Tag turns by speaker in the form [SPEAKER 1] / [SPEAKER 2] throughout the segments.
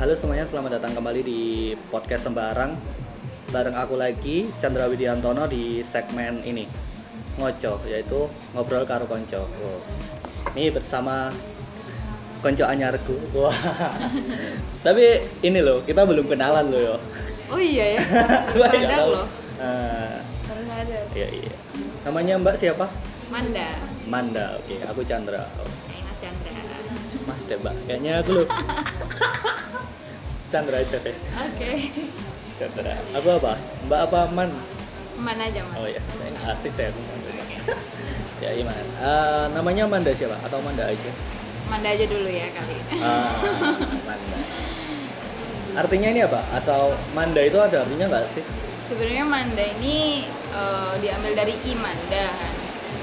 [SPEAKER 1] Halo semuanya, selamat datang kembali di podcast Sembarang Bareng aku lagi, Chandra Widiantono di segmen ini Ngoco, yaitu Ngobrol Karo Konco Wow. Ini bersama Konco Anyarku Wah. Tapi ini loh, kita belum kenalan loh yo
[SPEAKER 2] Oh iya ya,
[SPEAKER 1] tahu.
[SPEAKER 2] loh.
[SPEAKER 1] Eh,
[SPEAKER 2] Baru sadar.
[SPEAKER 1] Iya, iya Namanya Mbak siapa?
[SPEAKER 2] Manda,
[SPEAKER 1] Manda, oke, aku Chandra
[SPEAKER 2] Mas Chandra.
[SPEAKER 1] Mas deh mbak, kayaknya aku loh Chandra aja deh
[SPEAKER 2] Oke.
[SPEAKER 1] Chandra, aku apa? Mbak apa Man?
[SPEAKER 2] Mana aja mas?
[SPEAKER 1] Oh ya, asik deh aku Ya gimana? Eh, namanya Manda siapa? Atau Manda aja?
[SPEAKER 2] Manda aja dulu ya kali.
[SPEAKER 1] Ah, Manda Artinya ini apa? Atau Manda itu ada artinya nggak sih?
[SPEAKER 2] Sebenarnya Manda ini eh, diambil dari Imanda kan.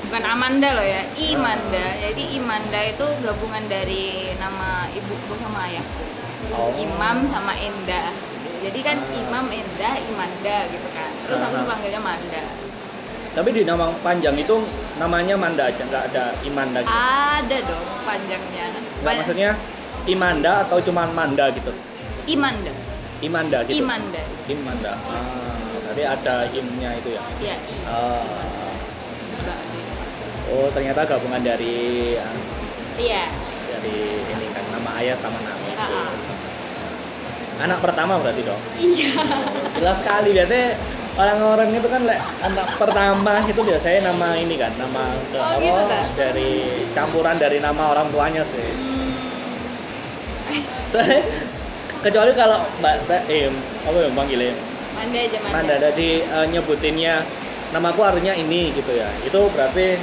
[SPEAKER 2] Bukan Amanda loh ya, Imanda. Jadi Imanda itu gabungan dari nama ibuku sama ayahku.
[SPEAKER 1] Oh.
[SPEAKER 2] Imam sama Enda. Jadi kan
[SPEAKER 1] Ah.
[SPEAKER 2] Imam Enda, Imanda gitu kan. Terus aku dipanggilnya Manda.
[SPEAKER 1] Tapi di nama panjang itu namanya Manda aja, nggak ada Imanda gitu.
[SPEAKER 2] Ada dong panjangnya.
[SPEAKER 1] Nggak
[SPEAKER 2] Ban-
[SPEAKER 1] maksudnya Imanda atau cuman Manda gitu?
[SPEAKER 2] Imanda.
[SPEAKER 1] Imanda gitu?
[SPEAKER 2] Imanda.
[SPEAKER 1] Imanda. Ah, tadi ada imnya itu ya.
[SPEAKER 2] Ya, I.
[SPEAKER 1] Ah. Oh ternyata gabungan dari ah,
[SPEAKER 2] Iya.
[SPEAKER 1] dari ini kan nama ayah sama nama.
[SPEAKER 2] Ya.
[SPEAKER 1] Anak pertama berarti dong.
[SPEAKER 2] Iya.
[SPEAKER 1] Jelas sekali biasanya orang-orang itu kan lek anak pertama itu biasanya nama ini kan nama ke-
[SPEAKER 2] Oh, gitu, dah?
[SPEAKER 1] dari campuran dari nama orang tuanya sih.
[SPEAKER 2] Hmm.
[SPEAKER 1] Saya kecuali kalau mbak eh apa ya manggilnya
[SPEAKER 2] Manda aja Manda.
[SPEAKER 1] Manda tadi eh, nyebutinnya namaku artinya ini gitu ya. Itu berarti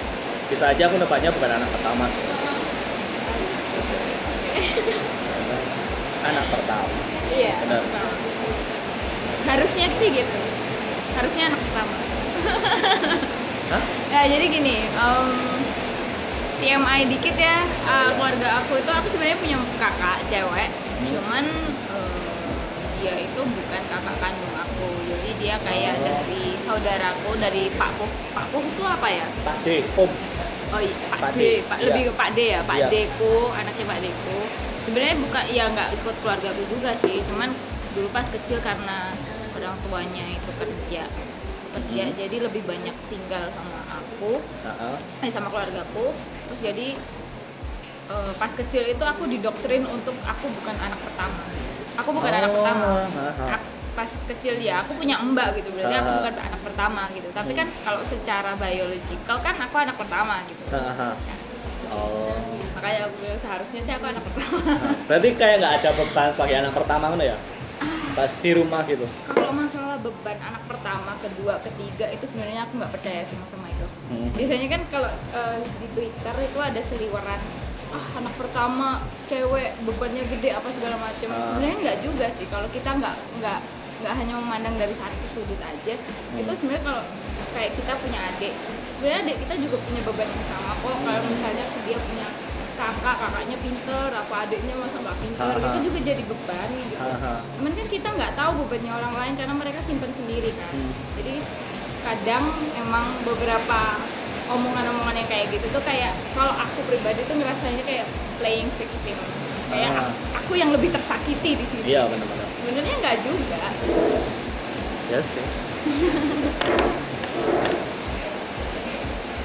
[SPEAKER 1] bisa aja aku nebaknya bukan anak pertama sih. anak pertama.
[SPEAKER 2] Iya.
[SPEAKER 1] Benar.
[SPEAKER 2] Harusnya sih gitu. Harusnya anak pertama.
[SPEAKER 1] Hah?
[SPEAKER 2] Ya jadi gini, em, TMI dikit ya, uh,
[SPEAKER 1] Iya.
[SPEAKER 2] keluarga aku itu aku sebenarnya punya kakak cewek,
[SPEAKER 1] Hmm.
[SPEAKER 2] cuman em, dia itu bukan kakak kandung aku, jadi dia kayak
[SPEAKER 1] Oh.
[SPEAKER 2] dari saudaraku dari Pak Puh. Pak Puh itu apa ya?
[SPEAKER 1] Pak D, Om.
[SPEAKER 2] Oh iya, Pak,
[SPEAKER 1] Pak
[SPEAKER 2] D,
[SPEAKER 1] D,
[SPEAKER 2] Pak,
[SPEAKER 1] iya.
[SPEAKER 2] lebih ke Pak D ya, Pak
[SPEAKER 1] Iya.
[SPEAKER 2] Deku, anaknya Pak Deku. Sebenarnya bukan, ya nggak ikut keluarga aku juga sih, cuman dulu pas kecil karena orang tuanya itu kerja, kerja
[SPEAKER 1] Hmm.
[SPEAKER 2] jadi lebih banyak tinggal sama aku,
[SPEAKER 1] Heeh.
[SPEAKER 2] eh sama keluargaku. Terus jadi eh, pas kecil itu aku didoktrin untuk aku bukan anak pertama. Aku bukan anak
[SPEAKER 1] Oh,
[SPEAKER 2] pertama.
[SPEAKER 1] aha.
[SPEAKER 2] Ak- Pas kecil ya, aku punya mbak gitu, berarti aku
[SPEAKER 1] Aha.
[SPEAKER 2] bukan anak pertama gitu. Tapi
[SPEAKER 1] Hmm.
[SPEAKER 2] kan kalau secara biological kan aku anak pertama gitu. Ya,
[SPEAKER 1] Oh.
[SPEAKER 2] makanya aku bilang seharusnya sih aku anak pertama
[SPEAKER 1] Nah, berarti kayak nggak ada beban sebagai anak pertama kan ya? Pas di rumah gitu.
[SPEAKER 2] kalau masalah beban anak pertama kedua ketiga itu sebenarnya aku nggak percaya sama sama itu
[SPEAKER 1] Hmm.
[SPEAKER 2] biasanya kan kalau eh, di twitter itu ada seliweran ah anak pertama cewek bebannya gede apa segala macam
[SPEAKER 1] Ah.
[SPEAKER 2] sebenarnya nggak juga sih kalau kita nggak nggak nggak hanya memandang dari satu sudut aja
[SPEAKER 1] Hmm.
[SPEAKER 2] itu sebenarnya kalau kayak kita punya adik sebenarnya adik kita juga punya beban yang sama kok kalau misalnya dia punya kakak kakaknya pinter apa adiknya masa nggak pinter
[SPEAKER 1] Aha.
[SPEAKER 2] itu juga jadi beban gitu cuman kan kita nggak tahu bebannya orang lain karena mereka simpan sendiri kan
[SPEAKER 1] Hmm.
[SPEAKER 2] jadi kadang emang beberapa omongan-omongan yang kayak gitu tuh kayak kalau aku pribadi tuh ngerasanya kayak playing victim kayak
[SPEAKER 1] Ah.
[SPEAKER 2] aku, yang lebih tersakiti di sini
[SPEAKER 1] Iya benar-benar.
[SPEAKER 2] sebenarnya nggak juga
[SPEAKER 1] Ya sih.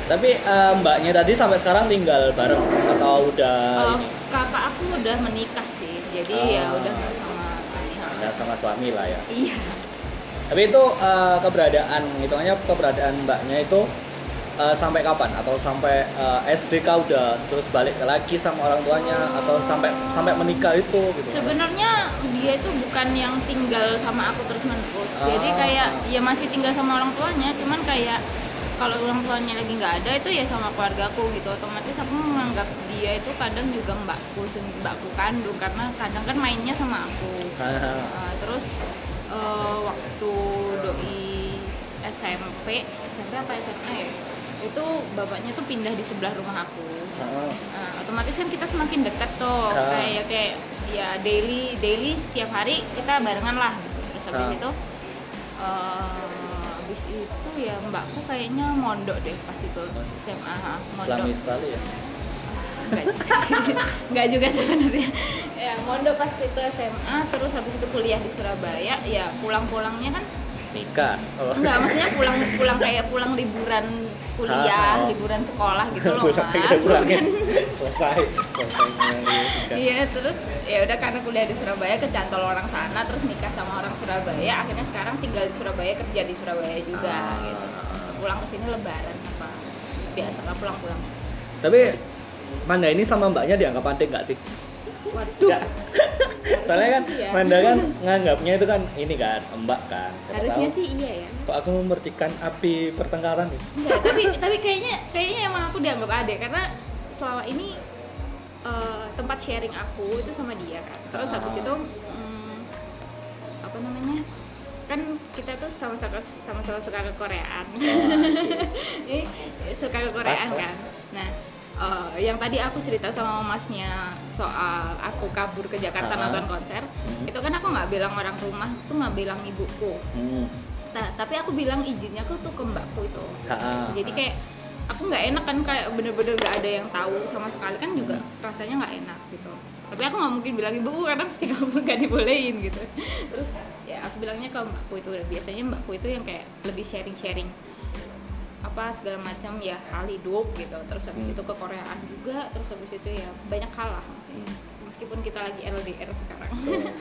[SPEAKER 1] Tapi eh, mbaknya tadi sampai sekarang tinggal bareng atau udah
[SPEAKER 2] Kalau
[SPEAKER 1] ini?
[SPEAKER 2] kakak aku udah menikah sih jadi ya
[SPEAKER 1] Ah.
[SPEAKER 2] udah sama ayah.
[SPEAKER 1] Ya sama suami lah ya.
[SPEAKER 2] iya
[SPEAKER 1] Tapi itu eh, keberadaan, hitungannya keberadaan mbaknya itu eh, sampai kapan? Atau sampai eh, SDK udah terus balik lagi sama orang tuanya atau sampai sampai menikah itu gitu?
[SPEAKER 2] Sebenarnya dia itu bukan yang tinggal sama aku terus menerus. Jadi
[SPEAKER 1] Ah.
[SPEAKER 2] kayak ya masih tinggal sama orang tuanya, cuman kayak kalau orang tuanya lagi nggak ada itu ya sama keluargaku gitu. Otomatis aku menganggap dia itu kadang juga mbakku, mbakku kandung karena kadang kan mainnya sama aku. Uh, terus uh, waktu doi SMP, SMP apa SMA ya? Itu bapaknya tuh pindah di sebelah rumah aku. Nah, otomatis kan kita semakin dekat tuh
[SPEAKER 1] Ah.
[SPEAKER 2] kayak kayak ya daily daily setiap hari kita barengan lah gitu. terus habis itu eh, habis itu ya mbakku kayaknya mondok deh pas itu SMA mondok
[SPEAKER 1] Islami sekali ya.
[SPEAKER 2] Enggak juga, sebenarnya. Ya, mondok pas itu SMA, terus habis itu kuliah di Surabaya, ya pulang-pulangnya kan
[SPEAKER 1] nikah oh.
[SPEAKER 2] enggak maksudnya pulang pulang kayak pulang liburan kuliah,
[SPEAKER 1] Ah, oh.
[SPEAKER 2] liburan sekolah gitu loh, Mas. Bukan-
[SPEAKER 1] selesai selesai.
[SPEAKER 2] Iya terus ya udah karena kuliah di Surabaya kecantol orang sana terus nikah sama orang Surabaya akhirnya sekarang tinggal di Surabaya kerja di Surabaya juga
[SPEAKER 1] Ah.
[SPEAKER 2] gitu pulang ke sini lebaran apa biasa lah pulang-pulang
[SPEAKER 1] tapi Manda ini sama mbaknya dianggap antik nggak sih
[SPEAKER 2] waduh.
[SPEAKER 1] Soalnya kan
[SPEAKER 2] Iya.
[SPEAKER 1] Manda kan nganggapnya itu kan ini kan mbak kan Siapa
[SPEAKER 2] harusnya
[SPEAKER 1] tahu.
[SPEAKER 2] sih iya ya.
[SPEAKER 1] Kok aku memercikan api pertengkaran nih
[SPEAKER 2] enggak tapi tapi kayaknya kayaknya emang aku dianggap adik karena selama ini eh, tempat sharing aku itu sama dia kan. Terus habis
[SPEAKER 1] Ah.
[SPEAKER 2] itu hmm, apa namanya kan kita tuh sama-sama sama-sama suka ke Koreaan. Ini suka ke Koreaan
[SPEAKER 1] oh.
[SPEAKER 2] kan. Nah eh, yang tadi aku cerita sama masnya soal aku kabur ke Jakarta
[SPEAKER 1] Ah.
[SPEAKER 2] nonton konser
[SPEAKER 1] Hmm.
[SPEAKER 2] itu kan aku nggak bilang orang rumah tuh nggak bilang ibuku
[SPEAKER 1] hmm.
[SPEAKER 2] Nah, tapi aku bilang izinnya tuh tuh ke mbakku itu
[SPEAKER 1] Ha-ha.
[SPEAKER 2] jadi kayak aku nggak enak kan kayak bener-bener nggak ada yang tahu sama sekali kan juga
[SPEAKER 1] Hmm.
[SPEAKER 2] rasanya nggak enak gitu tapi aku nggak mungkin bilang ibuku karena pasti kamu nggak dibolehin gitu terus ya aku bilangnya ke mbakku itu biasanya mbakku itu yang kayak lebih sharing-sharing apa segala macam ya hal hidup gitu. Terus habis
[SPEAKER 1] Hmm.
[SPEAKER 2] itu ke Koreaan juga terus habis itu ya banyak hal lah maksudnya. Meskipun kita lagi LDR sekarang.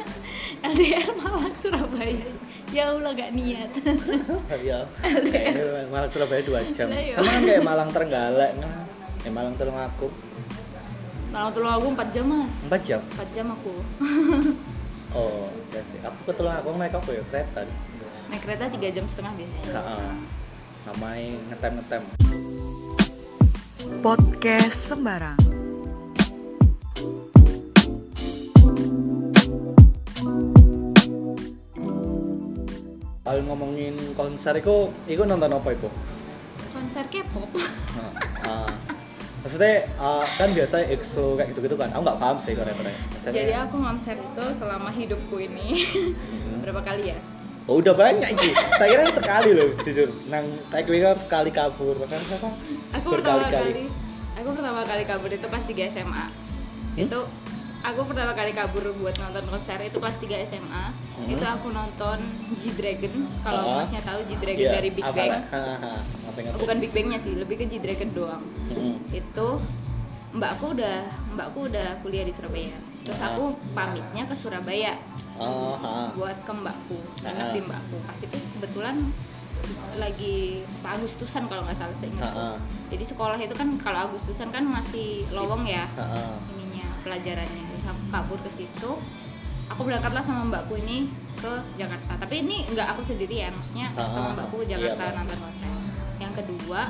[SPEAKER 2] LDR Malang Surabaya. Ya Allah gak niat.
[SPEAKER 1] Ya. Kayaknya Malang Surabaya dua jam.
[SPEAKER 2] Iya.
[SPEAKER 1] sama kan kayak Malang Trenggalek nah. Ya Malang Tulungagung.
[SPEAKER 2] Malang Tulungagung 4 jam mas.
[SPEAKER 1] Empat jam?
[SPEAKER 2] 4 jam aku.
[SPEAKER 1] Oh ya sih. Aku ke Tulungagung naik apa ya? Kereta.
[SPEAKER 2] Naik kereta 3 jam setengah biasanya
[SPEAKER 1] Ha-ha. namanya ngetem ngetem.
[SPEAKER 3] Podcast Sembarang.
[SPEAKER 1] Kalau ngomongin konser itu itu nonton apa itu
[SPEAKER 2] konser K-pop.
[SPEAKER 1] Nah, ah. maksudnya ah, kan biasa EXO kayak gitu gitu kan. Aku nggak paham sih Korea Korea Maksudnya-
[SPEAKER 2] jadi aku konser itu selama hidupku ini.
[SPEAKER 1] Mhm.
[SPEAKER 2] berapa kali ya
[SPEAKER 1] Oh, udah banyak ini. Tak kira sekali loh, jujur. Nang kayak gue sekali kabur, kan apa?
[SPEAKER 2] aku pertama kali aku pertama kali kabur itu pas 3 SMA itu aku pertama kali kabur buat nonton konser itu pas 3 SMA
[SPEAKER 1] Hmm.
[SPEAKER 2] itu aku nonton G Dragon kalau
[SPEAKER 1] Oh.
[SPEAKER 2] masnya tahu G Dragon
[SPEAKER 1] Iya,
[SPEAKER 2] dari Big Bang Oh, bukan Big Bangnya sih lebih ke G Dragon doang
[SPEAKER 1] Mm-mm.
[SPEAKER 2] itu mbakku udah mbakku udah kuliah di Surabaya terus
[SPEAKER 1] Ah.
[SPEAKER 2] aku pamitnya ke Surabaya
[SPEAKER 1] Oh, ha.
[SPEAKER 2] buat ke mbakku
[SPEAKER 1] Ah.
[SPEAKER 2] di mbakku. Pas itu kebetulan lagi apa, Agustusan kalau nggak salah seingatku jadi sekolah itu kan kalau Agustusan kan masih lowong ya
[SPEAKER 1] Ha-ha.
[SPEAKER 2] ininya pelajarannya. Terus aku kabur ke situ. Aku berangkatlah sama mbakku ini ke Jakarta. Tapi ini nggak aku sendirian maksudnya
[SPEAKER 1] Ah,
[SPEAKER 2] sama mbakku ke
[SPEAKER 1] iya,
[SPEAKER 2] Jakarta
[SPEAKER 1] Mbak.
[SPEAKER 2] nonton konser. Yang kedua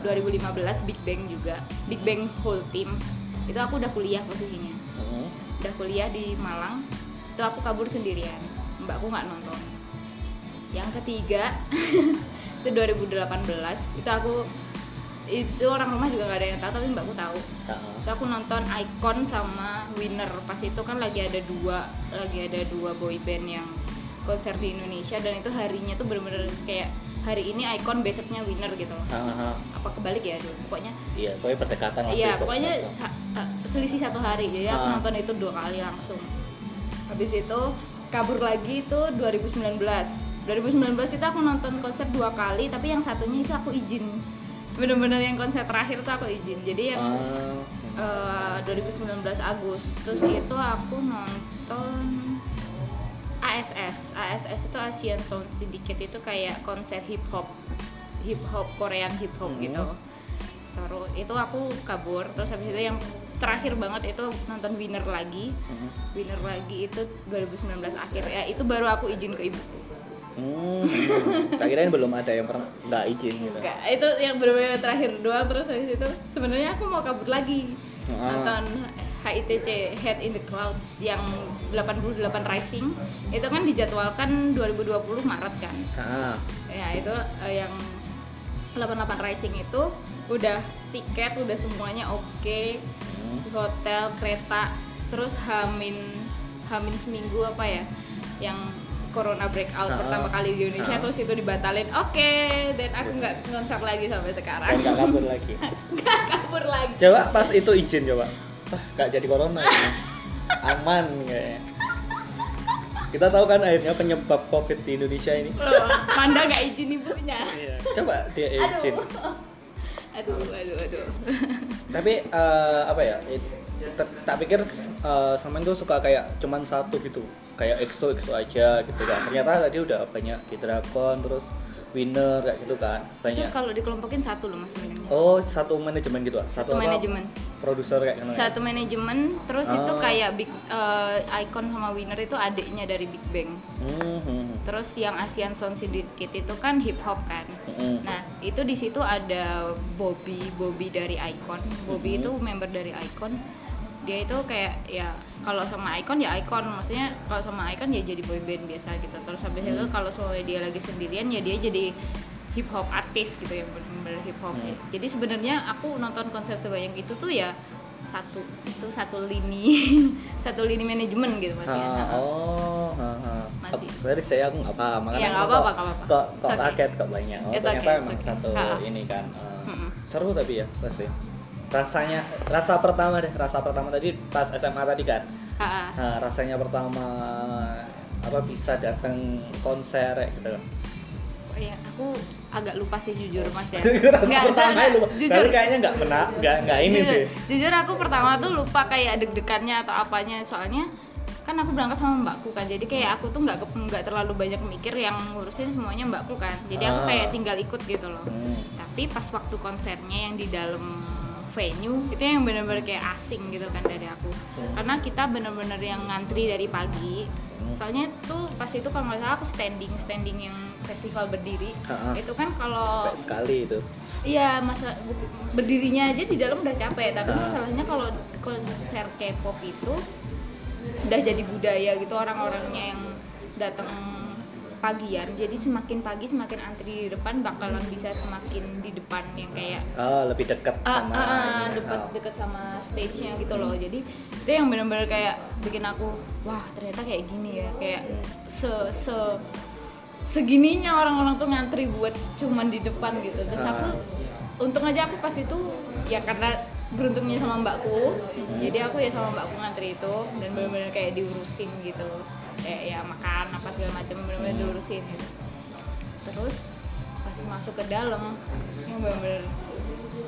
[SPEAKER 2] 2015 Big Bang juga. Big Bang whole team. Itu aku udah kuliah posisinya.
[SPEAKER 1] Mm.
[SPEAKER 2] udah kuliah di Malang itu aku kabur sendirian. Mbakku nggak nonton. Yang ketiga itu 2018 itu aku itu orang rumah juga nggak ada yang tahu tapi mbakku tahu. Itu aku nonton Icon sama Winner. Pas itu kan lagi ada dua lagi ada dua boy band yang konser di Indonesia dan itu harinya tuh bener-bener kayak hari ini Icon besoknya Winner gitu. Loh apa kebalik ya dulu pokoknya
[SPEAKER 1] Iya, pokoknya berdekatan lah
[SPEAKER 2] Iya, pokoknya sa- eh, selisih satu hari. Jadi aku nonton itu dua kali langsung. Habis itu kabur lagi itu 2019. 2019 itu aku nonton konser dua kali, tapi yang satunya itu aku izin. Bener-bener yang konser terakhir tuh aku izin. Jadi yang
[SPEAKER 1] Ah,
[SPEAKER 2] eh, 2019 Agustus itu aku nonton ASS. ASS itu Asian Sound Syndicate itu kayak konser hip hop, hip hop Korean hip hop
[SPEAKER 1] Hmm.
[SPEAKER 2] gitu. Terus itu aku kabur. Terus habis itu yang terakhir banget itu nonton Winner lagi.
[SPEAKER 1] mm.
[SPEAKER 2] Winner lagi itu 2019 akhir ya. Itu baru aku izin ke ibu.
[SPEAKER 1] Hmm, tak kirain belum ada yang pernah nggak izin gitu.
[SPEAKER 2] Enggak, itu yang benar-benar terakhir doang terus habis itu sebenarnya aku mau kabur lagi.
[SPEAKER 1] Ah.
[SPEAKER 2] Nonton HITC Head in the Clouds yang 88 Rising itu kan dijadwalkan 2020 Maret kan.
[SPEAKER 1] Ah,
[SPEAKER 2] Ya, itu eh, yang 88 Rising itu udah tiket udah semuanya oke,
[SPEAKER 1] hmm.
[SPEAKER 2] hotel, kereta, terus hamin hamin seminggu apa ya yang corona breakout
[SPEAKER 1] Ah.
[SPEAKER 2] pertama kali di Indonesia
[SPEAKER 1] Ah.
[SPEAKER 2] terus itu dibatalin oke dan aku
[SPEAKER 1] Yes.
[SPEAKER 2] nggak konser lagi sampai sekarang
[SPEAKER 1] nggak kabur lagi.
[SPEAKER 2] nggak kabur lagi
[SPEAKER 1] coba pas itu izin coba ah gak jadi corona ya. aman kayaknya kita tahu kan akhirnya penyebab covid di Indonesia ini
[SPEAKER 2] Loh, Manda nggak izin ibunya.
[SPEAKER 1] Iya. coba dia izin
[SPEAKER 2] Aduh, aduh, aduh.
[SPEAKER 1] tapi eh, apa ya tak pikir eh, Salman tuh suka kayak cuman satu gitu kayak EXO EXO aja gitu kan ternyata tadi udah banyak di Dragon terus winner kayak gitu kan
[SPEAKER 2] Itu
[SPEAKER 1] banyak
[SPEAKER 2] kalau dikelompokin satu loh mas sebenarnya.
[SPEAKER 1] oh satu manajemen gitu ah
[SPEAKER 2] Satu
[SPEAKER 1] apa?
[SPEAKER 2] manajemen.
[SPEAKER 1] produser kayak gitu
[SPEAKER 2] Satu manajemen, terus itu
[SPEAKER 1] Oh.
[SPEAKER 2] kayak big eh, icon sama winner itu adiknya dari Big Bang.
[SPEAKER 1] Hmm, hmm,
[SPEAKER 2] Terus yang Asian Sound Syndicate itu kan hip hop kan.
[SPEAKER 1] hmm.
[SPEAKER 2] Nah, itu di situ ada Bobby, Bobby dari Icon. Bobby
[SPEAKER 1] Mhm.
[SPEAKER 2] itu member dari Icon. Dia itu kayak ya kalau sama Icon ya Icon, maksudnya kalau sama Icon ya jadi boy band biasa gitu. Terus habis itu
[SPEAKER 1] Hmm.
[SPEAKER 2] kalau soalnya dia lagi sendirian ya dia jadi hip hop artis gitu yang benar-benar hip hop.
[SPEAKER 1] Hmm.
[SPEAKER 2] Jadi sebenarnya aku nonton konser sebanyak itu tuh ya satu itu satu lini satu lini manajemen gitu maksudnya.
[SPEAKER 1] Ah, oh, ha, ha.
[SPEAKER 2] Masih.
[SPEAKER 1] Berarti saya aku nggak paham makanya
[SPEAKER 2] Ya, nggak
[SPEAKER 1] aku
[SPEAKER 2] apa-apa,
[SPEAKER 1] kok-. Kok, kaget kok banyak. Oh, ternyata
[SPEAKER 2] okay, it's
[SPEAKER 1] emang
[SPEAKER 2] okay.
[SPEAKER 1] satu
[SPEAKER 2] Ha.
[SPEAKER 1] ini kan. eh,
[SPEAKER 2] Mm-mm.
[SPEAKER 1] Seru tapi ya pasti. Rasanya, rasa pertama deh, rasa pertama tadi pas SMA tadi kan.
[SPEAKER 2] Ah, ah.
[SPEAKER 1] Nah, rasanya pertama apa bisa datang konser gitu.
[SPEAKER 2] Oh ya, aku agak lupa sih jujur mas ya.
[SPEAKER 1] rasa
[SPEAKER 2] Nggak,
[SPEAKER 1] pertama
[SPEAKER 2] nggak,
[SPEAKER 1] lu,
[SPEAKER 2] jujur.
[SPEAKER 1] tapi kayaknya nggak benar, nggak nggak ini
[SPEAKER 2] jujur,
[SPEAKER 1] deh.
[SPEAKER 2] jujur aku pertama tuh lupa kayak deg-degannya atau apanya soalnya kan aku berangkat sama mbakku kan jadi kayak aku tuh nggak nggak terlalu banyak mikir yang ngurusin semuanya mbakku kan jadi aku
[SPEAKER 1] Ah.
[SPEAKER 2] kayak tinggal ikut gitu loh
[SPEAKER 1] Hmm.
[SPEAKER 2] tapi pas waktu konsernya yang di dalam venue itu yang bener-bener kayak asing gitu kan dari aku
[SPEAKER 1] Hmm.
[SPEAKER 2] karena kita bener-bener yang ngantri dari pagi
[SPEAKER 1] Hmm.
[SPEAKER 2] soalnya tuh pas itu kalau nggak salah aku standing standing yang festival berdiri
[SPEAKER 1] Ha-ha.
[SPEAKER 2] itu kan kalau
[SPEAKER 1] sekali itu.
[SPEAKER 2] Iya, masa berdirinya aja di dalam udah capek, tapi
[SPEAKER 1] Ah.
[SPEAKER 2] masalahnya kalau konser K-pop itu udah jadi budaya gitu orang-orangnya yang datang pagian. Jadi semakin pagi semakin antri di depan bakalan bisa semakin di depan yang kayak
[SPEAKER 1] Ah, lebih dekat
[SPEAKER 2] ah,
[SPEAKER 1] sama ini.
[SPEAKER 2] dekat
[SPEAKER 1] Ah.
[SPEAKER 2] dekat sama stage-nya gitu loh. Jadi itu yang benar-benar kayak bikin aku wah ternyata kayak gini ya, kayak se se segininya orang-orang tuh ngantri buat cuman di depan gitu. Terus aku untung aja aku pas itu ya karena beruntungnya sama mbakku
[SPEAKER 1] Hmm.
[SPEAKER 2] jadi aku ya sama mbakku ngantri itu dan benar-benar kayak diurusin gitu kayak ya makan apa segala macam benar-benar diurusin gitu terus pas masuk ke dalam yang benar-benar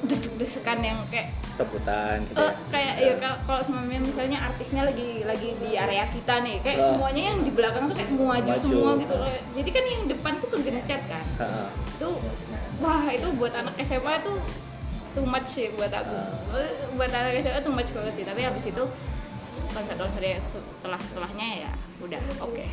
[SPEAKER 2] desek-desekan yang kayak
[SPEAKER 1] Tebutan gitu ya.
[SPEAKER 2] kayak ya kalau- kalau semuanya misalnya artisnya lagi lagi di area kita nih kayak
[SPEAKER 1] Ah.
[SPEAKER 2] semuanya yang di belakang tuh kayak maju semua gitu loh jadi kan yang depan tuh kegencet kan
[SPEAKER 1] Ha-ha.
[SPEAKER 2] itu wah itu buat anak SMA itu too much sih buat aku
[SPEAKER 1] Ah.
[SPEAKER 2] buat anak SMA too much banget sih tapi habis itu konser-konser yang setelah setelahnya ya udah oke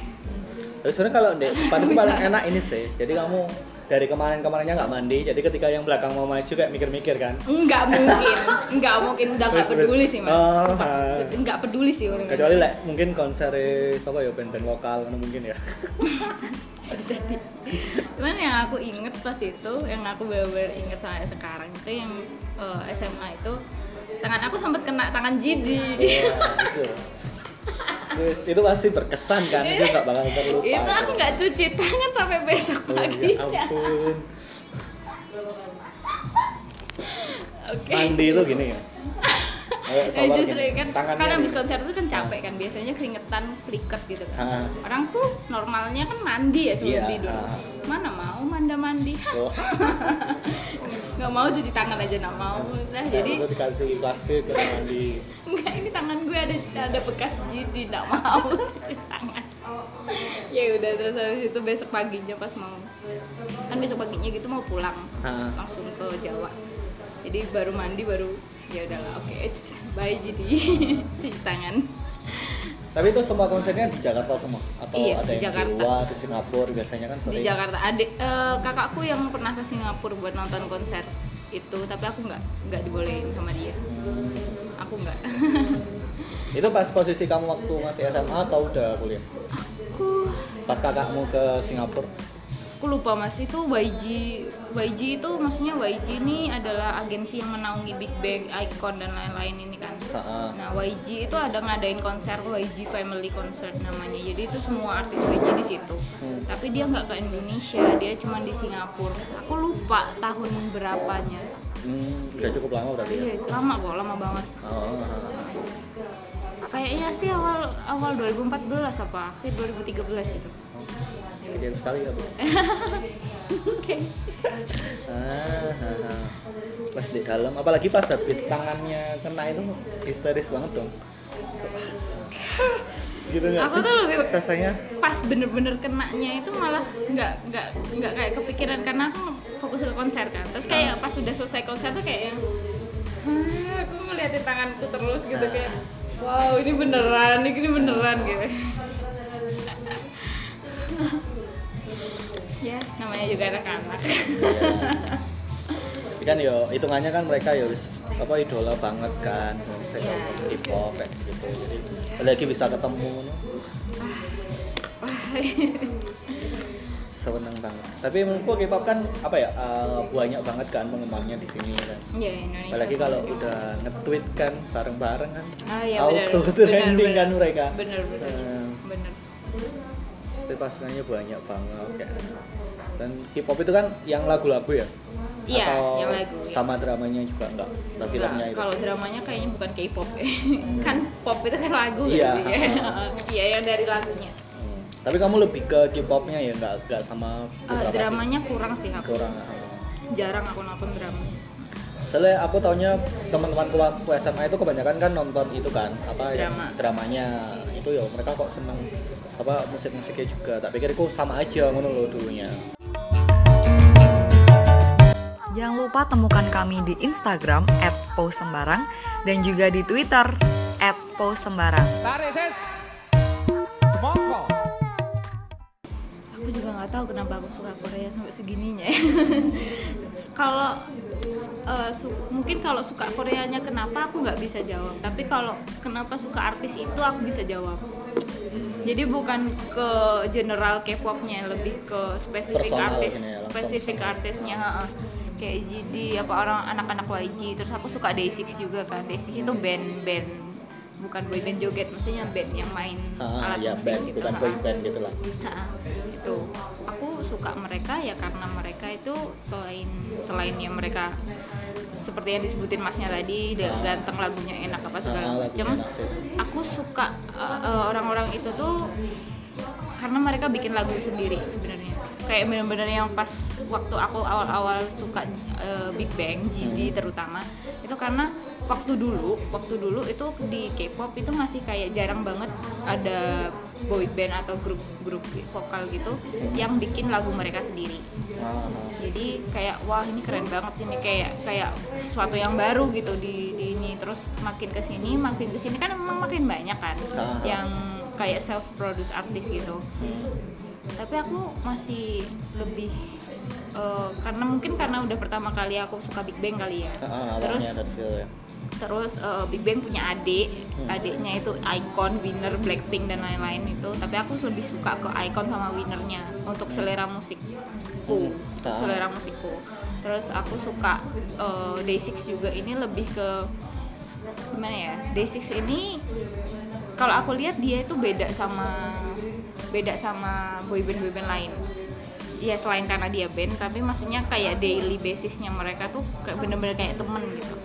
[SPEAKER 1] Terus sebenarnya kalau itu
[SPEAKER 2] Bisa.
[SPEAKER 1] paling enak ini sih. Jadi kamu dari kemarin-kemarinnya nggak mandi, jadi ketika yang belakang mau maju kayak mikir-mikir kan.
[SPEAKER 2] nggak mungkin nggak mungkin udah nggak peduli sih mas
[SPEAKER 1] Oh, ah.
[SPEAKER 2] nggak peduli sih orang
[SPEAKER 1] Kecuali like, mungkin konser siapa ya band-band lokal mungkin ya.
[SPEAKER 2] bisa jadi cuman yang aku inget pas itu yang aku bener-bener inget sampai sekarang itu yang eh, SMA itu tangan aku sempat kena tangan Jidi
[SPEAKER 1] Wah, itu. Terus, itu pasti berkesan kan, itu nggak bakal terlupa.
[SPEAKER 2] itu aku nggak cuci tangan sampai besok
[SPEAKER 1] Oh, ya
[SPEAKER 2] paginya
[SPEAKER 1] ampun.
[SPEAKER 2] oke
[SPEAKER 1] Mandi itu gini ya. Ayo,
[SPEAKER 2] Ya justru
[SPEAKER 1] gini.
[SPEAKER 2] kan
[SPEAKER 1] Tangannya
[SPEAKER 2] kan habis konser itu kan capek kan biasanya keringetan pliket gitu kan
[SPEAKER 1] Ah.
[SPEAKER 2] orang tuh normalnya kan mandi ya sebelum
[SPEAKER 1] Iya,
[SPEAKER 2] tidur
[SPEAKER 1] ah.
[SPEAKER 2] mana mau manda mandi
[SPEAKER 1] Oh.
[SPEAKER 2] nggak mau cuci tangan aja nggak mau nah, jadi
[SPEAKER 1] Aku dikasih plastik ke mandi.
[SPEAKER 2] Enggak, ini tangan gue ada ada bekas jidi, enggak mau cuci tangan. ya udah terus habis itu besok paginya pas mau kan besok paginya gitu mau pulang
[SPEAKER 1] Ah.
[SPEAKER 2] langsung ke Jawa. Jadi baru mandi baru ya udahlah oke cuci- bye jidi cuci tangan.
[SPEAKER 1] Tapi itu semua konsernya di Jakarta semua atau
[SPEAKER 2] Iya,
[SPEAKER 1] ada
[SPEAKER 2] di
[SPEAKER 1] yang
[SPEAKER 2] Jakarta.
[SPEAKER 1] di luar di Singapura biasanya kan
[SPEAKER 2] Di
[SPEAKER 1] sering.
[SPEAKER 2] Jakarta adik eh, kakakku yang pernah ke Singapura buat nonton konser itu tapi aku nggak nggak dibolehin sama dia aku nggak
[SPEAKER 1] Itu pas posisi kamu waktu masih SMA atau udah kuliah?
[SPEAKER 2] aku
[SPEAKER 1] Pas kakakmu ke Singapura?
[SPEAKER 2] Aku lupa mas itu YG YG itu maksudnya YG ini adalah agensi yang menaungi Big Bang, Icon dan lain-lain ini kan.
[SPEAKER 1] Ha-ha.
[SPEAKER 2] Nah YG itu ada ngadain konser YG Family Concert namanya. Jadi itu semua artis YG di situ.
[SPEAKER 1] Hmm.
[SPEAKER 2] Tapi dia nggak ke Indonesia, dia cuma di Singapura. Aku lupa tahun berapanya.
[SPEAKER 1] Hmm, udah cukup lama berarti ya.
[SPEAKER 2] Iya, lama kok, lama banget.
[SPEAKER 1] Oh,
[SPEAKER 2] Kayaknya sih awal awal 2014 apa akhir 2013 gitu.
[SPEAKER 1] Kecil sekali ya bu.
[SPEAKER 2] Oke.
[SPEAKER 1] Ah, ah, ah. Pas di dalam, apalagi pas habis tangannya kena itu histeris banget dong. gitu nggak
[SPEAKER 2] Aku
[SPEAKER 1] sih?
[SPEAKER 2] tuh lebih
[SPEAKER 1] rasanya
[SPEAKER 2] pas bener-bener kenanya itu malah nggak nggak nggak kayak kepikiran karena aku fokus ke konser kan terus kayak pas sudah selesai konser tuh kayak yang "Hah, aku ngeliatin tanganku terus gitu
[SPEAKER 1] Nah.
[SPEAKER 2] kayak wow ini beneran ini beneran gitu ya namanya juga anak-anak.
[SPEAKER 1] Tapi kan yo hitungannya kan mereka ya wis apa idola banget kan. Musik
[SPEAKER 2] Iya.
[SPEAKER 1] hip hop kayak gitu. Jadi lagi bisa ketemu no. seneng banget. Tapi menurutku K-pop kan apa ya eh, banyak banget kan penggemarnya di sini kan.
[SPEAKER 2] Ya Indonesia
[SPEAKER 1] apalagi kalau udah nge-tweet kan bareng-bareng kan.
[SPEAKER 2] Ah, ya,
[SPEAKER 1] auto
[SPEAKER 2] bener,
[SPEAKER 1] trending
[SPEAKER 2] bener,
[SPEAKER 1] kan mereka.
[SPEAKER 2] Bener bener
[SPEAKER 1] Eh,
[SPEAKER 2] bener
[SPEAKER 1] pasti pasangannya banyak banget kayak dan K-pop itu kan yang lagu-lagu ya
[SPEAKER 2] Iya,
[SPEAKER 1] Atau
[SPEAKER 2] yang lagu.
[SPEAKER 1] sama dramanya juga enggak filmnya
[SPEAKER 2] Nah,
[SPEAKER 1] itu
[SPEAKER 2] kalau dramanya kayaknya bukan K-pop ya. kan pop itu kan lagu
[SPEAKER 1] Iya.
[SPEAKER 2] gitu ya. Iya, yang dari lagunya.
[SPEAKER 1] Hmm. Tapi kamu lebih ke K-popnya ya, nggak nggak sama beberapa
[SPEAKER 2] dramanya kurang sih aku.
[SPEAKER 1] kurang.
[SPEAKER 2] Jarang aku nonton drama.
[SPEAKER 1] Soalnya aku taunya teman-temanku waktu SMA itu kebanyakan kan nonton itu kan apa
[SPEAKER 2] Drama.
[SPEAKER 1] dramanya itu ya mereka kok seneng apa musik-musiknya juga. Tak pikir itu sama aja ngono loh dulunya.
[SPEAKER 3] Jangan lupa temukan kami di Instagram @posembarang dan juga di Twitter @posembarang.
[SPEAKER 2] Aku juga nggak tahu kenapa aku suka Korea sampai segininya. ya. kalau eh, su- mungkin kalau suka Koreanya kenapa aku nggak bisa jawab. Tapi kalau kenapa suka artis itu aku bisa jawab. Jadi bukan ke general K-popnya, lebih ke spesifik
[SPEAKER 1] Personal
[SPEAKER 2] artis,
[SPEAKER 1] ya, langsung.
[SPEAKER 2] spesifik artisnya. Kayak GD apa orang anak-anak YG. Terus aku suka Day6 juga kan. Day6 itu band-band bukan boyband joget, maksudnya band yang main
[SPEAKER 1] Ah,
[SPEAKER 2] alat
[SPEAKER 1] ya
[SPEAKER 2] musik
[SPEAKER 1] band,
[SPEAKER 2] gitu.
[SPEAKER 1] bukan boy band gitu lah.
[SPEAKER 2] Itu aku suka mereka ya karena mereka itu selain selain yang mereka seperti yang disebutin masnya tadi dia
[SPEAKER 1] Ah.
[SPEAKER 2] ganteng lagunya enak apa segala
[SPEAKER 1] lagunya
[SPEAKER 2] macem aku suka uh, uh, orang-orang itu tuh karena mereka bikin lagu sendiri sebenarnya kayak bener-bener yang pas waktu aku awal-awal suka uh, Big Bang GD
[SPEAKER 1] Hmm.
[SPEAKER 2] terutama itu karena waktu dulu waktu dulu itu di K-pop itu masih kayak jarang banget ada boy band atau grup grup vokal gitu yang bikin lagu mereka sendiri. Jadi kayak wah ini keren banget ini kayak kayak sesuatu yang baru gitu di, di ini. Terus makin ke sini makin ke sini kan memang makin banyak kan yang kayak self produce artis gitu. Tapi aku masih lebih eh, karena mungkin karena udah pertama kali aku suka Big Bang kali ya.
[SPEAKER 1] Ah,
[SPEAKER 2] terus
[SPEAKER 1] ya.
[SPEAKER 2] Terus eh, Big Bang punya adik.
[SPEAKER 1] Hmm.
[SPEAKER 2] adiknya itu Icon Winner Blackpink dan lain-lain itu. Tapi aku lebih suka ke Icon sama Winnernya untuk selera musikku
[SPEAKER 1] Ah.
[SPEAKER 2] selera musikku. Terus aku suka eh, Day6 juga. Ini lebih ke gimana ya? Day6 ini kalau aku lihat dia itu beda sama beda sama boyband boyband lain. Ya selain karena dia band tapi maksudnya kayak daily basisnya mereka tuh kayak bener-bener kayak temen gitu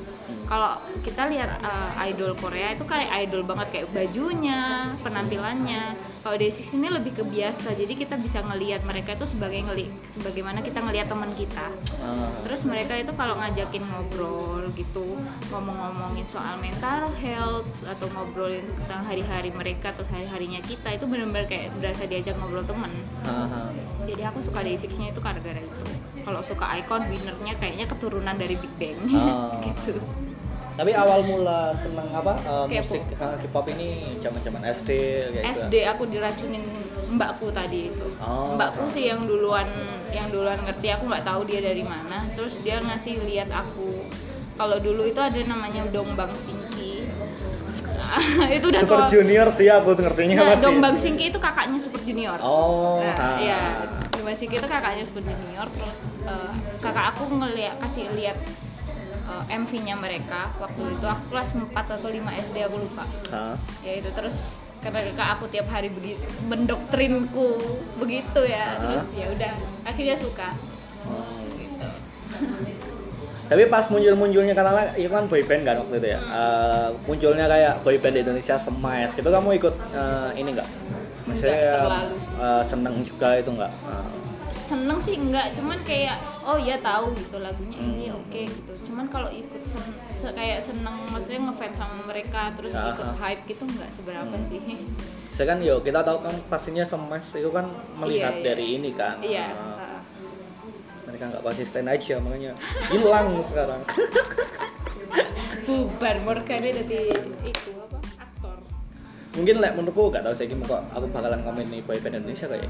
[SPEAKER 2] kalau kita lihat uh, idol Korea itu kayak idol banget kayak bajunya penampilannya. Kalau Day6 ini lebih ke biasa. Jadi kita bisa ngelihat mereka itu sebagai ngeli sebagaimana kita ngelihat teman kita.
[SPEAKER 1] Ah,
[SPEAKER 2] terus mereka itu kalau ngajakin ngobrol gitu ngomong-ngomongin soal mental health atau ngobrolin tentang hari-hari mereka atau hari-harinya kita itu benar-benar kayak berasa diajak ngobrol temen.
[SPEAKER 1] Ah,
[SPEAKER 2] jadi aku suka Day6 nya itu gara-gara itu. Kalau suka Icon winnernya kayaknya keturunan dari Big Bang.
[SPEAKER 1] Ah.
[SPEAKER 2] gitu
[SPEAKER 1] Tapi awal mula seneng apa
[SPEAKER 2] K-pop.
[SPEAKER 1] musik eh, K-pop ini zaman-zaman SD kayak gitu.
[SPEAKER 2] SD aku diracunin mbakku tadi itu
[SPEAKER 1] Oh.
[SPEAKER 2] mbakku sih yang duluan yang duluan ngerti aku nggak tahu dia dari mana terus dia ngasih lihat aku kalau dulu itu ada namanya Dongbang Singki itu udah
[SPEAKER 1] Super
[SPEAKER 2] tua
[SPEAKER 1] Junior sih aku tuh ngertinya
[SPEAKER 2] nah,
[SPEAKER 1] pasti.
[SPEAKER 2] Dongbang Singki itu kakaknya Super Junior
[SPEAKER 1] Oh,
[SPEAKER 2] Nah,
[SPEAKER 1] ah.
[SPEAKER 2] iya. Dongbang Singki itu kakaknya Super Junior terus eh, kakak aku ngeliat kasih lihat eh, MV-nya mereka waktu itu aku kelas 4 atau 5 SD aku lupa
[SPEAKER 1] Ah.
[SPEAKER 2] ya itu terus karena kakak aku tiap hari begitu mendoktrinku begitu ya
[SPEAKER 1] Ah.
[SPEAKER 2] terus ya udah akhirnya suka
[SPEAKER 1] Oh.
[SPEAKER 2] gitu
[SPEAKER 1] Tapi pas muncul-munculnya karena itu kan boyband kan waktu itu ya. Eh, munculnya kayak boyband Indonesia Smash gitu kamu ikut eh, ini enggak? Maksudnya eh, seneng juga itu enggak? Eh,
[SPEAKER 2] seneng sih enggak cuman kayak oh ya tahu gitu lagunya ini
[SPEAKER 1] Hmm.
[SPEAKER 2] oke gitu cuman kalau ikut sen- se- kayak seneng maksudnya ngefans sama mereka terus
[SPEAKER 1] Ah,
[SPEAKER 2] ikut hype gitu enggak seberapa
[SPEAKER 1] Hmm.
[SPEAKER 2] sih
[SPEAKER 1] saya kan yo kita tahu kan pastinya Smash itu kan melihat
[SPEAKER 2] Iya, iya.
[SPEAKER 1] dari ini kan.
[SPEAKER 2] iya ah.
[SPEAKER 1] mereka nggak konsisten aja makanya hilang sekarang.
[SPEAKER 2] bubar Morgana jadi itu
[SPEAKER 1] mungkin lek menurutku gak tahu sih gimana kok aku bakalan komen nih boyband Indonesia kayak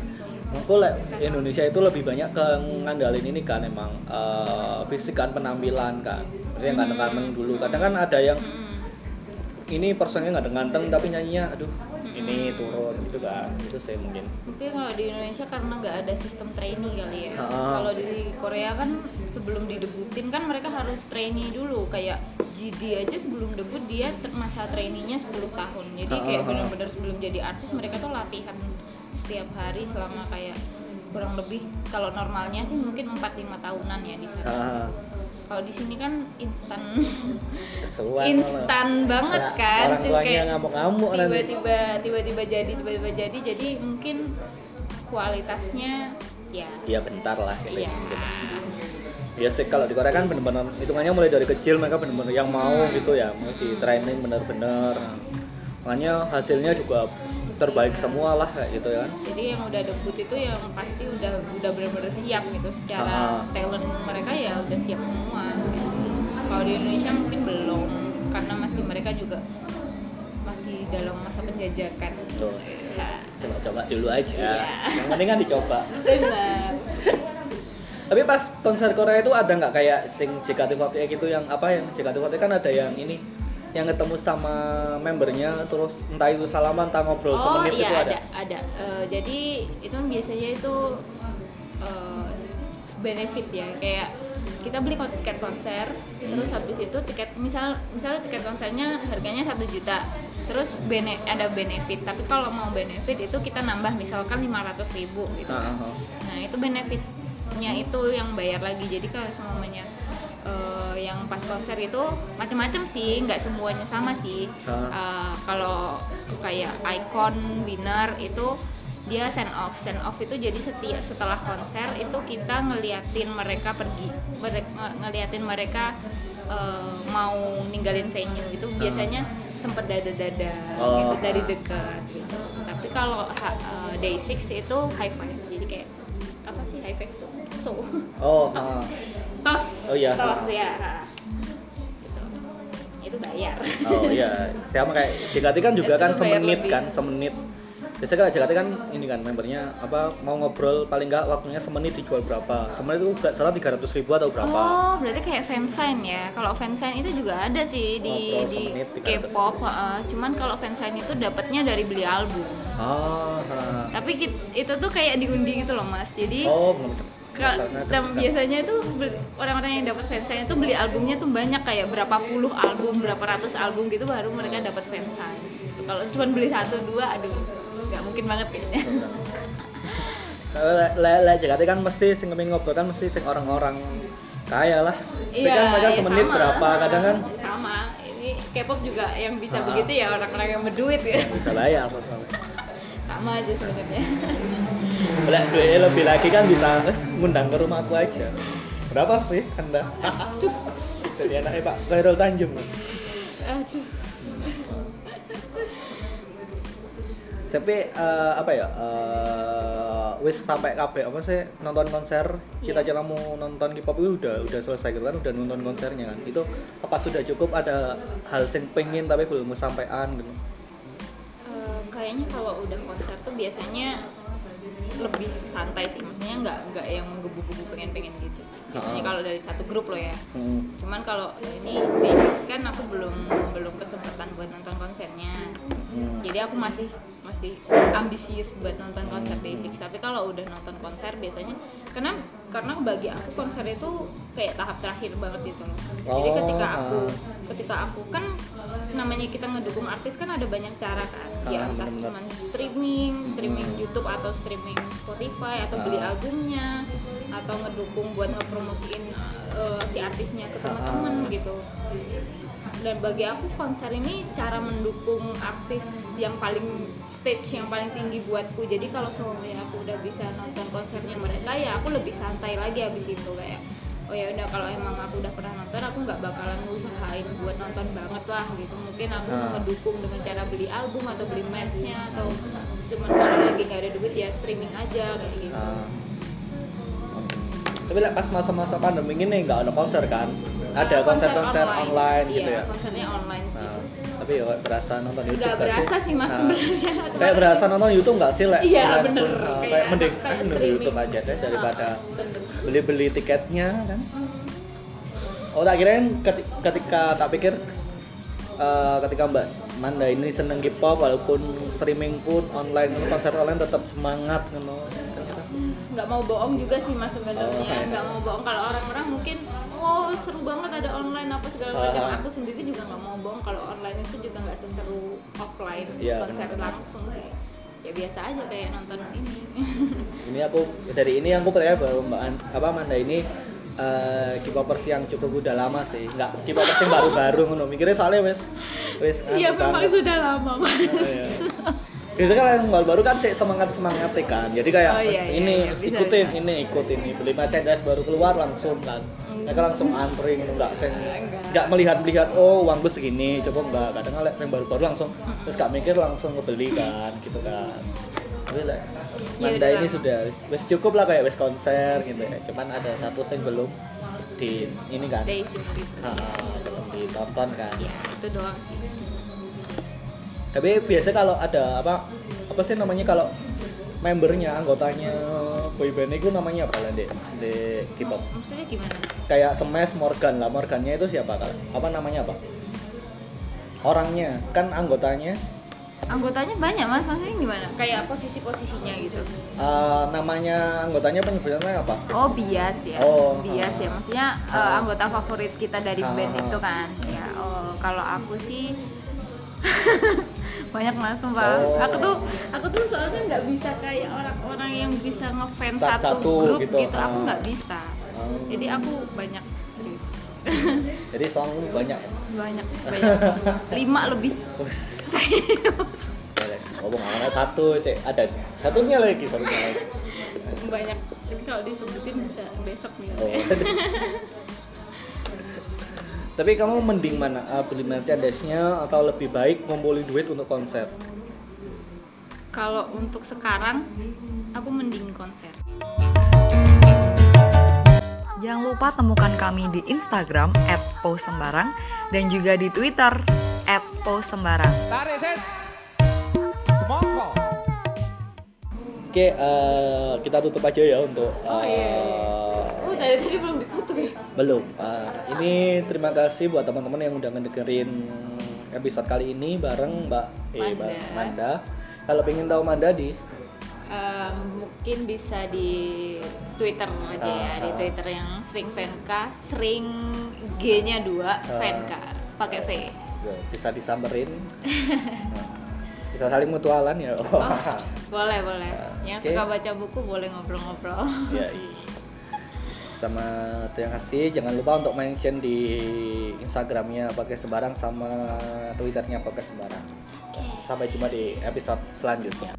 [SPEAKER 1] menurutku lek Indonesia itu lebih banyak ke ngandalin ini kan emang eh, fisik kan penampilan kan. Maksudnya nggak ganteng dulu. Kadang kan ada yang
[SPEAKER 2] Mm-mm.
[SPEAKER 1] ini personnya nggak ganteng tapi nyanyinya aduh ini turun gitu kan. Itu sih mungkin.
[SPEAKER 2] Mungkin kalau di Indonesia karena nggak ada sistem trainee kali ya.
[SPEAKER 1] Ah.
[SPEAKER 2] kalau di Korea kan sebelum didebutin kan mereka harus trainee dulu. Kayak GD aja sebelum debut dia masa trainee-nya 10 tahun. Jadi kayak benar-benar sebelum jadi artis mereka tuh latihan setiap hari selama kayak kurang lebih kalau normalnya sih mungkin 4-5 tahunan ya di sana kalau di sini kan instan instan banget kan
[SPEAKER 1] orang
[SPEAKER 2] Tuh kayak
[SPEAKER 1] ngamuk-ngamuk
[SPEAKER 2] tiba-tiba tiba-tiba jadi tiba-tiba jadi jadi mungkin kualitasnya ya
[SPEAKER 1] ya bentar lah gitu
[SPEAKER 2] ya.
[SPEAKER 1] Ya sih kalau di Korea kan bener-bener hitungannya mulai dari kecil mereka bener-bener yang mau
[SPEAKER 2] Hmm.
[SPEAKER 1] gitu ya, mau di training bener-bener. Makanya hasilnya juga terbaik semua lah kayak gitu ya.
[SPEAKER 2] jadi yang udah debut itu yang pasti udah udah benar-benar siap gitu secara talent mereka ya udah siap semua kalau di Indonesia mungkin belum karena masih mereka juga masih dalam masa penjajakan
[SPEAKER 1] Tuh,
[SPEAKER 2] ya
[SPEAKER 1] coba-coba dulu aja.
[SPEAKER 2] Iya.
[SPEAKER 1] Yang penting kan dicoba.
[SPEAKER 2] benar
[SPEAKER 1] Tapi pas konser Korea itu ada nggak kayak sing JKT48 gitu yang apa yang JKT48 kan ada yang ini yang ketemu sama membernya terus entah itu salaman entah ngobrol
[SPEAKER 2] oh
[SPEAKER 1] semenit
[SPEAKER 2] iya
[SPEAKER 1] itu
[SPEAKER 2] ada
[SPEAKER 1] ada.
[SPEAKER 2] ada Eh, jadi itu kan biasanya itu eh, benefit ya kayak kita beli tiket konser terus habis itu tiket misal misal tiket konsernya harganya satu juta terus bene ada benefit tapi kalau mau benefit itu kita nambah misalkan 500 ribu gitu
[SPEAKER 1] Ah,
[SPEAKER 2] kan.
[SPEAKER 1] ah, ah.
[SPEAKER 2] nah itu benefitnya itu yang bayar lagi jadi kalau semuanya eh, yang pas konser itu macam-macam sih nggak semuanya sama sih
[SPEAKER 1] Ah.
[SPEAKER 2] Eh, kalau kayak icon winner itu dia send off send off itu jadi setiap setelah konser itu kita ngeliatin mereka pergi nge- ngeliatin mereka eh, mau ninggalin venue itu biasanya sempet dada-dada
[SPEAKER 1] Oh.
[SPEAKER 2] gitu dari dekat gitu tapi kalau eh, day six itu high five jadi kayak apa sih high five tuh so
[SPEAKER 1] Oh, ah.
[SPEAKER 2] Tos
[SPEAKER 1] Oh, iya.
[SPEAKER 2] tos ya gitu. itu bayar
[SPEAKER 1] Oh iya, sama kayak JKT kan juga kan semenit
[SPEAKER 2] lebih.
[SPEAKER 1] kan, semenit. Biasanya kalau JKT kan ini kan membernya apa mau ngobrol paling nggak waktunya semenit dijual berapa? Semenit itu nggak salah 300 ribu atau berapa?
[SPEAKER 2] Oh, berarti kayak fansign ya. Kalau fansign itu juga ada sih di
[SPEAKER 1] Ngobrol
[SPEAKER 2] di
[SPEAKER 1] semenit 300.
[SPEAKER 2] K-pop, cuman kalau fansign itu dapatnya dari beli album.
[SPEAKER 1] Oh.
[SPEAKER 2] Tapi itu tuh kayak diundi gitu loh, Mas. Jadi
[SPEAKER 1] oh
[SPEAKER 2] dan biasanya itu orang-orang yang dapat fansign itu beli albumnya tuh banyak kayak berapa puluh album, berapa ratus album gitu baru mereka dapat fansign. Gitu. Kalau cuma beli satu dua, aduh, nggak mungkin banget kayaknya.
[SPEAKER 1] Kalau le- le le JKT kan mesti sing ngobrol kan mesti sing orang-orang kaya lah. Sing kan mereka
[SPEAKER 2] iya,
[SPEAKER 1] semenit
[SPEAKER 2] sama.
[SPEAKER 1] berapa kadang kan
[SPEAKER 2] sama. Ini K-pop juga yang bisa
[SPEAKER 1] Ah.
[SPEAKER 2] begitu ya orang-orang yang berduit ya.
[SPEAKER 1] bisa bayar.
[SPEAKER 2] sama aja sebenarnya
[SPEAKER 1] Lek duitnya lebih lagi kan bisa wes ngundang ke rumah aku aja. Berapa sih Anda? Jadi anaknya Pak Khairul Tanjung.
[SPEAKER 2] aduh
[SPEAKER 1] tapi eh, apa ya eh, wis sampai kabeh apa sih nonton konser kita
[SPEAKER 2] Iya.
[SPEAKER 1] jalan mau nonton K-pop itu udah udah selesai gitu kan udah nonton konsernya kan itu apa sudah cukup ada hal yang pengen tapi belum sampean gitu
[SPEAKER 2] Eh, kayaknya kalau udah konser tuh biasanya lebih santai sih. Maksudnya nggak nggak yang gebu-gebu pengen-pengen gitu sih. Biasanya kalau dari satu grup loh ya.
[SPEAKER 1] Hmm.
[SPEAKER 2] cuman kalau ini basis kan aku belum belum kesempatan buat nonton konsernya.
[SPEAKER 1] Hmm.
[SPEAKER 2] jadi aku masih masih ambisius buat nonton konser basic. Tapi kalau udah nonton konser biasanya karena karena bagi aku konser itu kayak tahap terakhir banget gitu loh jadi
[SPEAKER 1] Oh,
[SPEAKER 2] ketika aku
[SPEAKER 1] ah.
[SPEAKER 2] ketika aku kan namanya kita ngedukung artis kan ada banyak cara kan ya
[SPEAKER 1] Ah,
[SPEAKER 2] entah
[SPEAKER 1] bener-bener.
[SPEAKER 2] cuman streaming streaming YouTube atau streaming Spotify atau beli
[SPEAKER 1] Ah.
[SPEAKER 2] albumnya atau ngedukung buat ngepromosiin eh, si artisnya ke
[SPEAKER 1] Ah,
[SPEAKER 2] teman-teman
[SPEAKER 1] ah.
[SPEAKER 2] gitu dan bagi aku konser ini cara mendukung artis yang paling stage yang paling tinggi buatku. Jadi kalau semuanya aku udah bisa nonton konsernya mereka ya aku lebih santai lagi habis itu kayak oh ya udah kalau emang aku udah pernah nonton aku nggak bakalan usahain buat nonton banget lah gitu. Mungkin aku
[SPEAKER 1] Ah.
[SPEAKER 2] ngedukung dengan cara beli album atau beli merchnya atau cuman kalau lagi nggak ada duit ya streaming aja kayak gitu.
[SPEAKER 1] Ah. tapi lah pas masa-masa pandemi ini nggak ada konser kan? Ada
[SPEAKER 2] Nah,
[SPEAKER 1] konser-konser online, gitu
[SPEAKER 2] iya,
[SPEAKER 1] ya?
[SPEAKER 2] konsernya online
[SPEAKER 1] Nah, tapi ya berasa nonton YouTube
[SPEAKER 2] nggak berasa sih mas
[SPEAKER 1] Nah,
[SPEAKER 2] sebenarnya.
[SPEAKER 1] kayak berasa nonton YouTube nggak sih lek?
[SPEAKER 2] Iya, bener.
[SPEAKER 1] nah,
[SPEAKER 2] Kayak-
[SPEAKER 1] kayak mending nonton. YouTube aja deh daripada
[SPEAKER 2] Ah,
[SPEAKER 1] beli-beli tiketnya kan? Oh tak kirain keti- ketika tak pikir eh, ketika Mbak Manda ini seneng K-pop walaupun streaming pun online konser online tetap semangat ngono. Ternyata,
[SPEAKER 2] nggak mau bohong juga sih mas sebenarnya.
[SPEAKER 1] Oh, iya.
[SPEAKER 2] nggak mau bohong. Kalau orang-orang mungkin oh seru banget ada online apa segala macam.
[SPEAKER 1] Ah.
[SPEAKER 2] aku sendiri juga nggak mau bohong. Kalau online itu juga nggak seseru offline
[SPEAKER 1] Iya,
[SPEAKER 2] konser langsung sih. Ya biasa aja kayak nonton ini.
[SPEAKER 1] Ini aku dari ini aku percaya bahwa Mbak An- apa Manda ini eh K-popers yang cukup udah lama sih. Nggak K-popers yang baru-baru ngono. Mikirnya soalnya wes wes
[SPEAKER 2] iya
[SPEAKER 1] anu
[SPEAKER 2] memang
[SPEAKER 1] banget.
[SPEAKER 2] sudah lama mas.
[SPEAKER 1] Iya. Biasanya kan yang baru-baru kan sih semangat semangat kan. Jadi kayak
[SPEAKER 2] Oh, iya,
[SPEAKER 1] "Wes,
[SPEAKER 2] iya,
[SPEAKER 1] ini
[SPEAKER 2] iya, bisa,
[SPEAKER 1] ikutin
[SPEAKER 2] bisa.
[SPEAKER 1] ini ikut ini beli merchandise baru keluar langsung kan. Mereka langsung antri gitu nggak seng nggak melihat melihat oh uang gue segini coba nggak kadang nggak yang baru-baru langsung terus gak mikir langsung ngebeli kan gitu kan. Tapi lah Manda ini sudah wes- cukup lah kayak wes konser gitu ya. Cuman ada satu yang belum di ini kan. belum ditonton kan.
[SPEAKER 2] ya itu doang sih
[SPEAKER 1] Tapi biasa kalau ada apa apa sih namanya kalau membernya anggotanya boyband itu namanya apa lah di K-pop?
[SPEAKER 2] Mas- maksudnya gimana
[SPEAKER 1] Kayak Smash Morgan lah, Morgannya itu siapa kan? Apa namanya apa? Orangnya kan anggotanya
[SPEAKER 2] anggotanya banyak mas maksudnya gimana kayak posisi-posisinya gitu
[SPEAKER 1] eh, namanya anggotanya penyebutannya apa?
[SPEAKER 2] Oh bias ya,
[SPEAKER 1] Oh,
[SPEAKER 2] bias
[SPEAKER 1] ah.
[SPEAKER 2] ya. Maksudnya eh,
[SPEAKER 1] Ah.
[SPEAKER 2] anggota favorit kita dari
[SPEAKER 1] Ah,
[SPEAKER 2] band
[SPEAKER 1] ah.
[SPEAKER 2] itu kan. Ya, oh kalau aku sih banyak mas sumpah.
[SPEAKER 1] Oh.
[SPEAKER 2] Aku tuh aku tuh soalnya nggak bisa kayak orang-orang yang bisa ngefans satu,
[SPEAKER 1] satu
[SPEAKER 2] grup
[SPEAKER 1] gitu.
[SPEAKER 2] gitu. Aku
[SPEAKER 1] Ah.
[SPEAKER 2] nggak bisa.
[SPEAKER 1] Oh.
[SPEAKER 2] Jadi aku banyak serius.
[SPEAKER 1] Jadi song banyak.
[SPEAKER 2] banyak banyak lima lebih.
[SPEAKER 1] Ngomong mana satu sih ada satunya lagi satunya lagi.
[SPEAKER 2] banyak. Jadi kalau disebutin bisa besok nih.
[SPEAKER 1] Oh. Tapi kamu mending mana? Uh, beli merchandise-nya atau lebih baik ngumpulin duit untuk konser?
[SPEAKER 2] Kalau untuk sekarang aku mending konser.
[SPEAKER 3] Jangan lupa temukan kami di Instagram @posembarang dan juga di Twitter @posembarang.
[SPEAKER 1] Oke, eh, kita tutup aja ya untuk
[SPEAKER 2] Oh, iya, iya.
[SPEAKER 1] eh,
[SPEAKER 2] Oh dari tadi belum ditutup?
[SPEAKER 1] Belum. Eh, ini terima kasih buat teman-teman yang udah ngedengerin episode kali ini bareng Mbak eh,
[SPEAKER 2] Manda.
[SPEAKER 1] Mbak Manda. Kalau pengen tahu Manda di
[SPEAKER 2] Em, mungkin bisa di Twitter aja ya, di
[SPEAKER 1] Ah.
[SPEAKER 2] Twitter yang sering fanka, sering G-nya dua,
[SPEAKER 1] Ah.
[SPEAKER 2] fanka, pakai V.
[SPEAKER 1] ya, bisa disamperin. Nah, bisa saling mutualan ya.
[SPEAKER 2] Oh, boleh boleh. Yang
[SPEAKER 1] Oke.
[SPEAKER 2] suka baca buku boleh ngobrol-ngobrol.
[SPEAKER 1] ya iya. sama terima kasih. Jangan lupa untuk mention di Instagramnya pakai sebarang sama Twitternya pakai sebarang sampai jumpa di episode selanjutnya